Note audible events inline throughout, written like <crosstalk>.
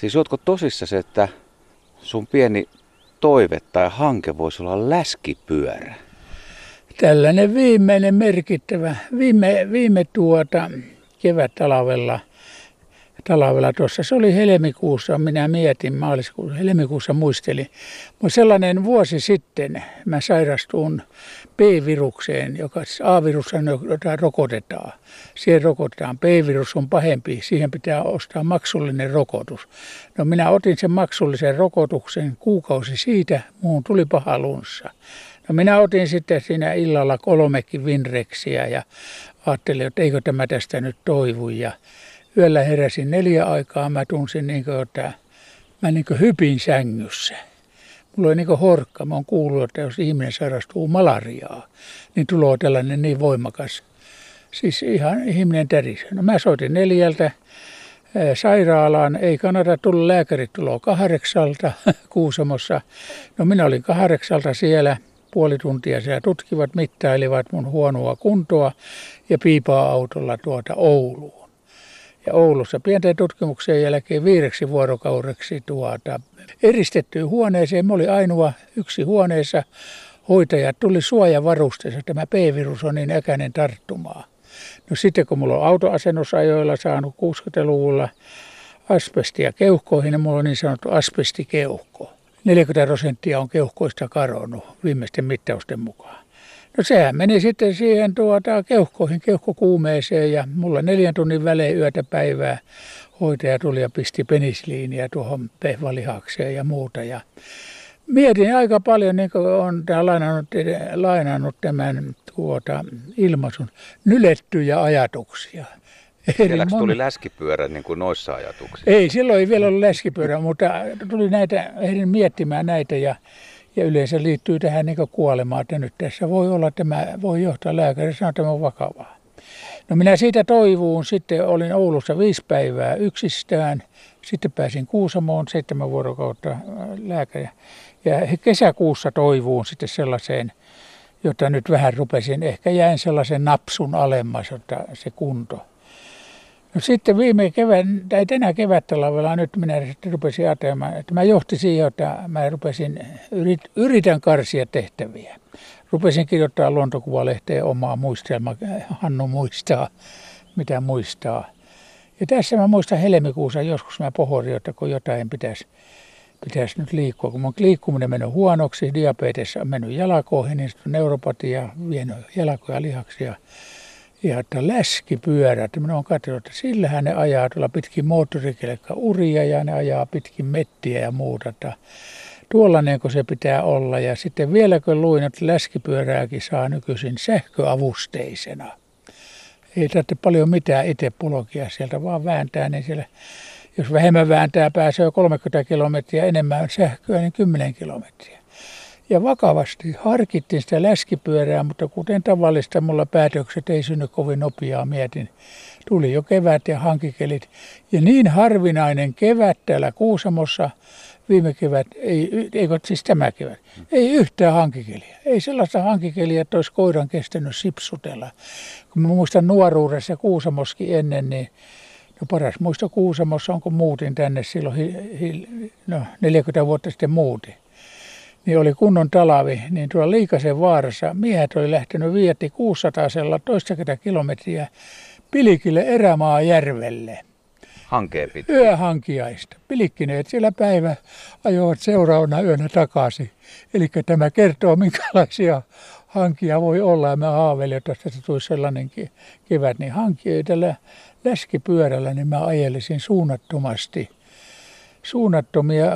Siis ootko tosissasi, että sun pieni toive tai hanke voisi olla läskipyörä? Tällainen viimeinen merkittävä, viime, viime tuota, kevät-talvella talvella tuossa. Se oli helmikuussa, minä mietin maaliskuussa, helmikuussa muistelin. Mutta sellainen vuosi sitten mä sairastuin B-virukseen, joka siis A-virus on, jota rokotetaan. Siihen rokotetaan. B-virus on pahempi, siihen pitää ostaa maksullinen rokotus. No minä otin sen maksullisen rokotuksen kuukausi siitä, muun tuli paha lunssa. No minä otin sitten siinä illalla kolmekin vinreksiä ja ajattelin, että eikö tämä tästä nyt toivu. Ja yöllä heräsin neljä aikaa, mä tunsin niin kuin, että mä niin kuin hypin sängyssä. Mulla oli niin horkka. Mä oon kuullut, että jos ihminen sairastuu malariaa, niin tulee tällainen niin voimakas. Siis ihan ihminen täris. No mä soitin neljältä sairaalaan. Ei kannata tulla, lääkärit tulo kahdeksalta <laughs> Kuusamossa. No minä olin kahdeksalta siellä puoli tuntia siellä tutkivat, mittailivat mun huonoa kuntoa ja piipaa autolla tuota Ouluun. Ja Oulussa pienten tutkimuksen jälkeen viideksi vuorokaudeksi tuota, eristettyyn huoneeseen. Mä oli ainoa yksi huoneessa. Hoitajat tuli suojavarusteessa. Tämä P-virus on niin äkäinen tarttumaa. No sitten kun mulla on autoasennusajoilla saanut 60-luvulla asbestia keuhkoihin, niin mulla on niin sanottu asbestikeuhko. 40 prosenttia on keuhkoista kadonnut viimeisten mittausten mukaan. No sehän meni sitten siihen tuota keuhkoihin, keuhkokuumeeseen ja mulla neljän tunnin välein yötä päivää hoitaja tuli ja pisti penisliiniä tuohon pehvalihakseen ja muuta. Ja mietin aika paljon, niin kuin olen lainannut, lainannut tämän tuota, ilmaisun, nylettyjä ajatuksia. Vieläkö tuli läskipyörä niin kuin noissa ajatuksissa? Ei, silloin ei vielä ollut läskipyörä, mutta tuli näitä, ehdin miettimään näitä ja, ja yleensä liittyy tähän niin kuolemaan, että nyt tässä voi olla, tämä voi johtaa lääkäri sanoa, että tämä on vakavaa. No minä siitä toivuun, sitten olin Oulussa viisi päivää yksistään, sitten pääsin Kuusamoon seitsemän vuorokautta äh, lääkäri. Ja kesäkuussa toivuun sitten sellaiseen, jota nyt vähän rupesin, ehkä jäin sellaisen napsun alemmas, että se kunto No sitten viime kevään, tai tänä kevättalvella nyt minä sitten rupesin ajatelemaan, että mä johti siihen, että mä rupesin, yrit, yritän karsia tehtäviä. Rupesin kirjoittaa luontokuvalehteen omaa muistelmaa, Hannu muistaa, mitä muistaa. Ja tässä mä muistan helmikuussa joskus mä pohorin, että kun jotain pitäisi, pitäisi nyt liikkua. Kun mun liikkuminen mennyt huonoksi, diabetes on mennyt jalakoihin, niin sitten neuropatia vienyt jalkoja lihaksia ja läskipyörä, että minä olen katsonut, että sillähän ne ajaa tuolla pitkin moottorikelekka uria ja ne ajaa pitkin mettiä ja muuta. Että tuollainen se pitää olla. Ja sitten vieläkö luin, että läskipyörääkin saa nykyisin sähköavusteisena. Ei tarvitse paljon mitään itse pulokia sieltä, vaan vääntää, niin siellä, jos vähemmän vääntää, pääsee 30 kilometriä enemmän sähköä, niin 10 kilometriä ja vakavasti harkittiin sitä läskipyörää, mutta kuten tavallista mulla päätökset ei synny kovin nopeaa, mietin. Tuli jo kevät ja hankikelit. Ja niin harvinainen kevät täällä Kuusamossa, viime kevät, ei, eikö siis tämä kevät, ei yhtään hankikeliä. Ei sellaista hankikeliä, että olisi koiran kestänyt sipsutella. Kun mä muistan nuoruudessa Kuusamoski ennen, niin No paras muisto Kuusamossa on, kun muutin tänne silloin, hi, hi, no 40 vuotta sitten muutin niin oli kunnon talavi, niin tuolla Liikasen vaarassa miehet oli lähtenyt vietti 600 toistakymmentä kilometriä Pilikille Erämaa järvelle. Hankeen pitkin. Yöhankiaista. Pilikkineet siellä päivä ajoivat seuraavana yönä takaisin. Eli tämä kertoo, minkälaisia hankia voi olla. Ja mä haaveilin, että tästä tulisi sellainen kevät, niin hankia tällä läskipyörällä, niin mä ajelisin suunnattomasti – suunnattomia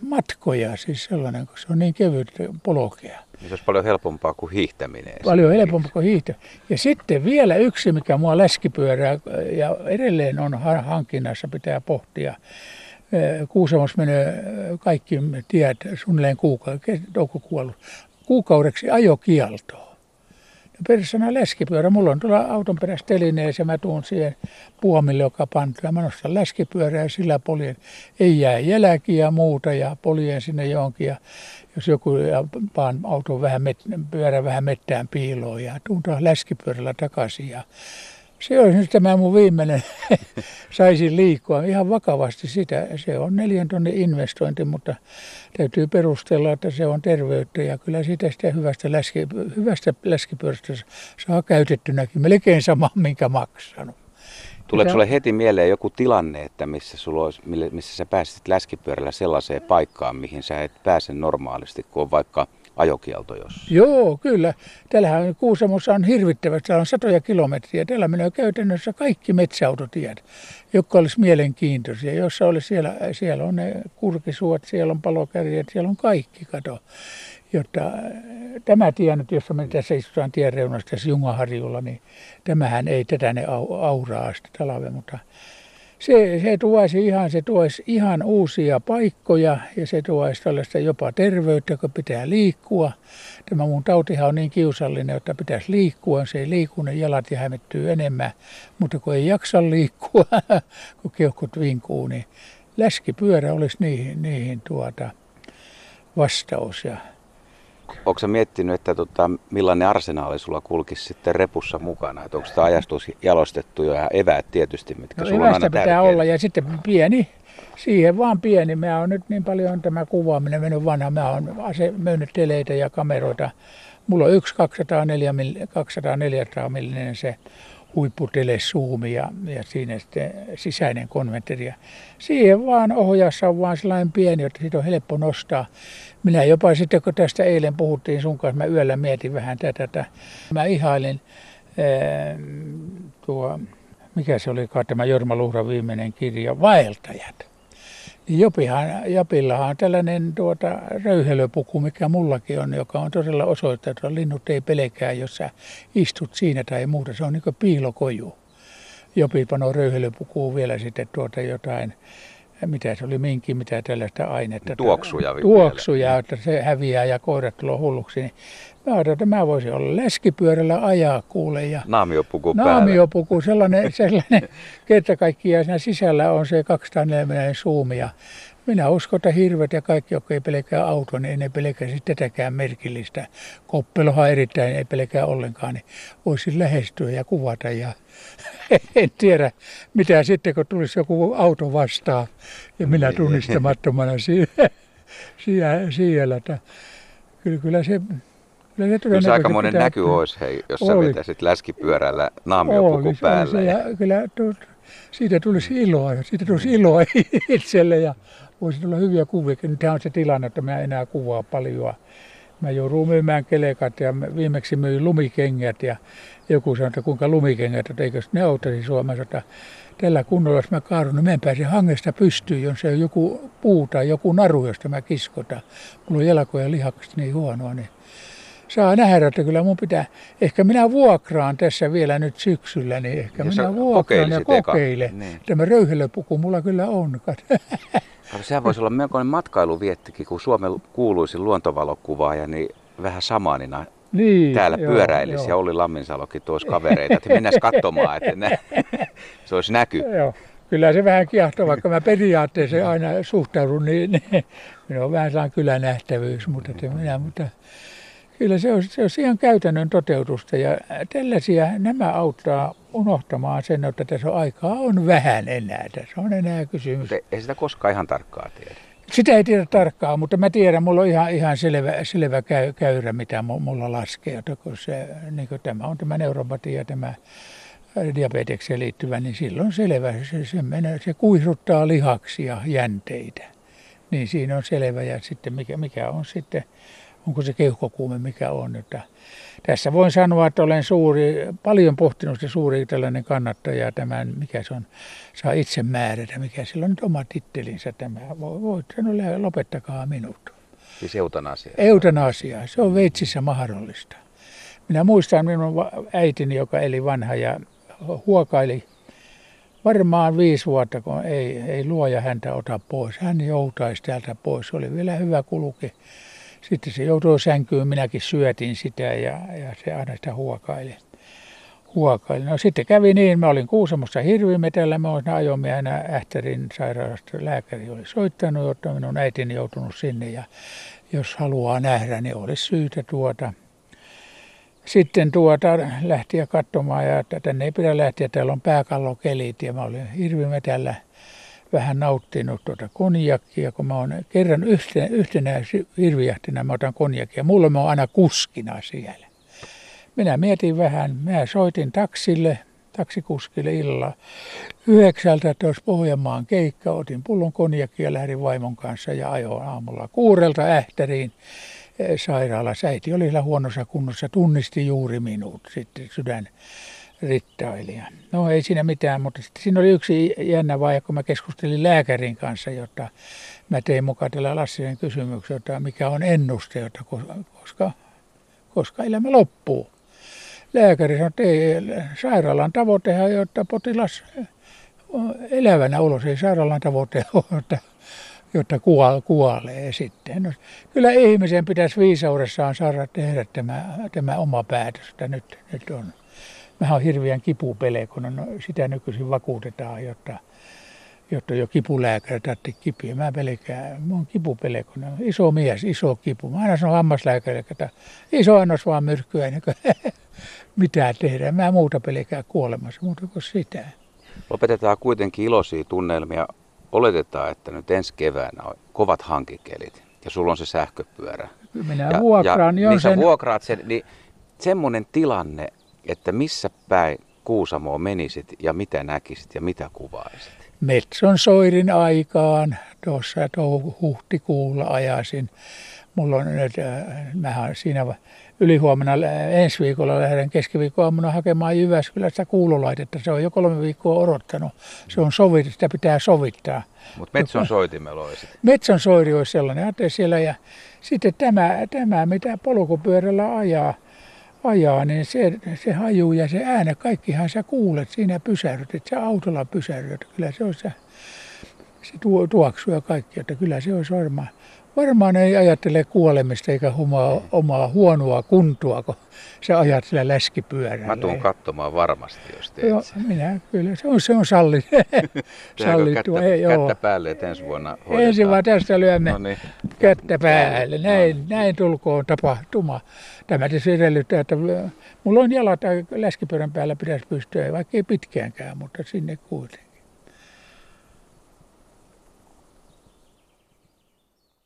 matkoja, siis sellainen, kun se on niin kevyt polkea. Niin se olisi paljon helpompaa kuin hiihtäminen. Paljon helpompaa kuin hiihtäminen. Ja sitten vielä yksi, mikä mua läskipyörää ja edelleen on hankinnassa, pitää pohtia. Kuusamos menee kaikki tiet suunnilleen kuukauden, kuukaudeksi ajokieltoon persona läskipyörä. Mulla on tuolla auton perässä telineessä ja mä tuun siihen puomille, joka pantaa. Mä nostan läskipyörää ja sillä poljen ei jää jälkiä ja muuta ja poljen sinne johonkin. Ja jos joku ja paan auton vähän met, pyörä vähän mettään piiloon ja tuun taas läskipyörällä takaisin. Ja Se olisi nyt tämä mun viimeinen, <laughs> saisin liikkua ihan vakavasti sitä. Se on neljän tonnin investointi, mutta täytyy perustella, että se on terveyttä ja kyllä siitä sitä hyvästä, läski, hyvästä läskipyörästä saa käytettynäkin melkein sama, minkä maksanut. Tuleeko sulle heti mieleen joku tilanne, että missä, sulla olisi, missä sä pääsisit läskipyörällä sellaiseen paikkaan, mihin sä et pääse normaalisti, kun on vaikka ajokielto jossain? Joo, kyllä. Täällähän Kuusamossa on hirvittävästi, täällä on satoja kilometriä. Täällä menee käytännössä kaikki metsäautotiet, jotka olisi mielenkiintoisia. Jossa olisi siellä, siellä on ne kurkisuot, siellä on palokärjet, siellä on kaikki, kato. Jotta tämä tie nyt, jossa me tässä istutaan tien reunassa tässä Jungaharjulla, niin tämähän ei tätä ne auraa sitä talve, mutta se, se tuoisi ihan, se tuoisi ihan uusia paikkoja ja se tuoisi tällaista jopa terveyttä, kun pitää liikkua. Tämä mun tautihan on niin kiusallinen, että pitäisi liikkua. Se ei liiku, ne jalat ja hämettyy enemmän. Mutta kun ei jaksa liikkua, <laughs> kun keuhkot vinkuu, niin läskipyörä olisi niihin, niihin tuota vastaus. Ja Onko sä miettinyt, että tota, millainen arsenaali sulla kulkisi sitten repussa mukana? Että onko tämä ajastus jalostettu ja eväät tietysti, mitkä no, sulla on aina pitää olla ja sitten pieni, siihen vaan pieni. Mä oon nyt niin paljon tämä kuvaaminen mennyt vanha. Mä oon ase, myynyt teleitä ja kameroita. Mulla on yksi 204, 204 millinen se huipputelesuumi ja, ja siinä sitten sisäinen konventeri. Siihen vaan ohjaassa on vaan sellainen pieni, että siitä on helppo nostaa. Minä jopa sitten, kun tästä eilen puhuttiin sun kanssa, mä yöllä mietin vähän tätä. Mä ihailin ää, tuo, mikä se oli tämä Jorma Luhran viimeinen kirja, Vaeltajat. Jopihan, Japillahan on tällainen tuota, röyhelöpuku, mikä mullakin on, joka on todella osoittanut, että linnut ei pelkää, jos sä istut siinä tai muuta. Se on niin piilokoju. Jopi panoo röyhelöpukuun vielä sitten tuota jotain mitä se oli, minkin, mitä tällaista ainetta. Tuoksuja. Tuoksuja, vielä. että se häviää ja koirat tulee hulluksi. Niin mä ajattelin, että mä voisin olla läskipyörällä ajaa kuule. Ja naamiopuku päällä. Naamiopuku, sellainen, sellainen <laughs> kerta kaikkiaan siinä sisällä on se 240 suumi. Ja minä uskon, että hirvet ja kaikki, jotka ei pelkää auto, niin ei ne pelkää sitten tätäkään merkillistä. Koppelohan erittäin ei pelkää ollenkaan, niin voisi lähestyä ja kuvata. Ja <laughs> en tiedä, mitä sitten, kun tulisi joku auto vastaan ja minä niin. tunnistamattomana siellä. <laughs> siellä, siellä että kyllä, kyllä se Kyllä se, kyllä se aikamoinen pitää, näky olisi, hei, jos oli. sä vetäisit läskipyörällä naamiopuku päällä. ja... ja kyllä siitä tulisi iloa siitä tulisi iloa <laughs> itselle ja voisi tulla hyviä kuvia. Nyt on se tilanne, että mä enää kuvaa paljon. Mä joudun myymään kelekat ja viimeksi myin lumikengät ja joku sanoi, että kuinka lumikengät, että eikö ne auttaisi Suomessa, että tällä kunnolla, jos mä kaadun, niin mä en pääse hangesta pystyyn, jos se on joku puu tai joku naru, josta mä kiskotan. Mulla on jalkoja lihakset niin huonoa, niin saa nähdä, että kyllä mun pitää, ehkä minä vuokraan tässä vielä nyt syksyllä, niin ehkä ja minä vuokraan ja kokeilen. Niin. Tämä röyhelöpuku mulla kyllä on. <laughs> sehän voisi olla melkoinen matkailuviettikin, kun Suomen kuuluisi luontovalokuvaaja, niin vähän samanina niin, täällä joo, pyöräilisi joo. ja Olli Lamminsalokin tuossa kavereita, että mennään katsomaan, että ne, <laughs> se olisi näky. Joo. Kyllä se vähän kiehtoo, vaikka mä periaatteessa aina suhtaudun, niin, <laughs> niin minä on vähän sellainen kylänähtävyys, mutta, että minä, mutta Kyllä se on, se on ihan käytännön toteutusta ja tällaisia nämä auttaa unohtamaan sen, että tässä on aikaa on vähän enää. Tässä on enää kysymys. Mutta ei sitä koskaan ihan tarkkaa tiedä. Sitä ei tiedä tarkkaan, mutta mä tiedän, mulla on ihan, ihan selvä, selvä käy, käyrä, mitä mulla laskee. Kun se, niin kun tämä on tämä neuropatia, tämä diabetekseen liittyvä, niin silloin selvä. Se, se, menee, se kuihruttaa lihaksia, jänteitä. Niin siinä on selvä ja sitten mikä, mikä on sitten onko se keuhkokuume mikä on. Että tässä voin sanoa, että olen suuri, paljon pohtinut se suuri tällainen kannattaja tämän, mikä se on, saa itse määrätä, mikä sillä on nyt oma tittelinsä tämä. Voit sanoa, lopettakaa minut. Siis eutanasia? Eutanasia, se on Veitsissä mahdollista. Minä muistan minun äitini, joka eli vanha ja huokaili varmaan viisi vuotta, kun ei, ei luoja häntä ota pois. Hän joutaisi täältä pois. Se oli vielä hyvä kuluke sitten se joutui sänkyyn, minäkin syötin sitä ja, ja se aina sitä huokaili. huokaili. No sitten kävi niin, mä olin Kuusamossa hirvimetellä, mä olin ajomiehenä Ähtärin sairaalasta, lääkäri oli soittanut, että minun äitini joutunut sinne ja jos haluaa nähdä, niin olisi syytä tuota sitten tuota lähti katsomaan ja että tänne ei pidä lähteä, täällä on pääkallokelit ja mä olin hirvimetällä vähän nauttinut tuota konjakkia, kun mä oon kerran yhtenä, yhtenä hirvijahtina, mä otan konjakkia. Mulla mä oon aina kuskina siellä. Minä mietin vähän, mä soitin taksille, taksikuskille illalla yhdeksältä, olisi Pohjanmaan keikka. Otin pullon konjakkia, lähdin vaimon kanssa ja ajoin aamulla kuurelta ähtäriin eh, sairaalassa. Äiti oli siellä huonossa kunnossa, tunnisti juuri minut sitten sydän rittailija. No ei siinä mitään, mutta sitten siinä oli yksi jännä vaihe, kun mä keskustelin lääkärin kanssa, jotta mä tein mukaan tällä Lassinen kysymyksen, että mikä on ennuste, jotta koska, koska elämä loppuu. Lääkäri sanoi, että ei, sairaalan tavoitehan, jotta potilas elävänä ulos, ei sairaalan tavoite ole, jotta, jotta kuolee sitten. No, kyllä ihmisen pitäisi viisaudessaan saada tehdä tämä, tämä oma päätös, että nyt, nyt on Mä on hirveän kipupele, kun on, sitä nykyisin vakuutetaan, jotta, jotta jo kipulääkäri tarvitse kipiä. Mä pelkään, mä oon kipupele, kun on iso mies, iso kipu. Mä aina sanon hammaslääkärille, että iso annos vaan myrkkyä, kuin <laughs> mitä tehdä. Mä muuta pelkää kuolemassa, muuta kuin sitä. Lopetetaan kuitenkin iloisia tunnelmia. Oletetaan, että nyt ensi keväänä on kovat hankikelit ja sulla on se sähköpyörä. Minä ja, vuokraan ja, jo niin sen. vuokraat sen, niin semmoinen tilanne, että missä päin Kuusamoa menisit ja mitä näkisit ja mitä kuvaisit? Metson soirin aikaan, tuossa huhtikuulla ajasin. Mulla on nyt, äh, mähän siinä ylihuomenna ensi viikolla lähden keskiviikkoaamuna hakemaan Jyväskylästä kuulolaitetta. Se on jo kolme viikkoa odottanut. Se on sovittu, sitä pitää sovittaa. Mutta Metson soitimella olisi. Metson soiri olisi sellainen. Ajattelin siellä ja sitten tämä, tämä mitä polkupyörällä ajaa, ajaa, niin se, se haju ja se ääne, kaikkihan sä kuulet, siinä pysäryt, että sä autolla pysäryt. Kyllä se on se, se tuo, tuoksu ja kaikki, että kyllä se olisi varmaan. Varmaan ei ajattele kuolemista eikä omaa, omaa huonoa kuntoa, kun se ajattelee läskipyörällä. Mä tuun katsomaan varmasti, jos teet Joo, minä kyllä, se on, se on salli, <laughs> <laughs> sallittua. Kättä, ei, kättä päälle, että ensi vuonna hoidetaan. Ensin vaan tästä lyömme no niin. kättä päälle. Näin, no. näin tulkoon tapahtuma. Tämä tietysti edellyttää, että mulla on jalat läskipyörän päällä pitäisi pystyä, vaikka ei pitkäänkään, mutta sinne kuitenkin.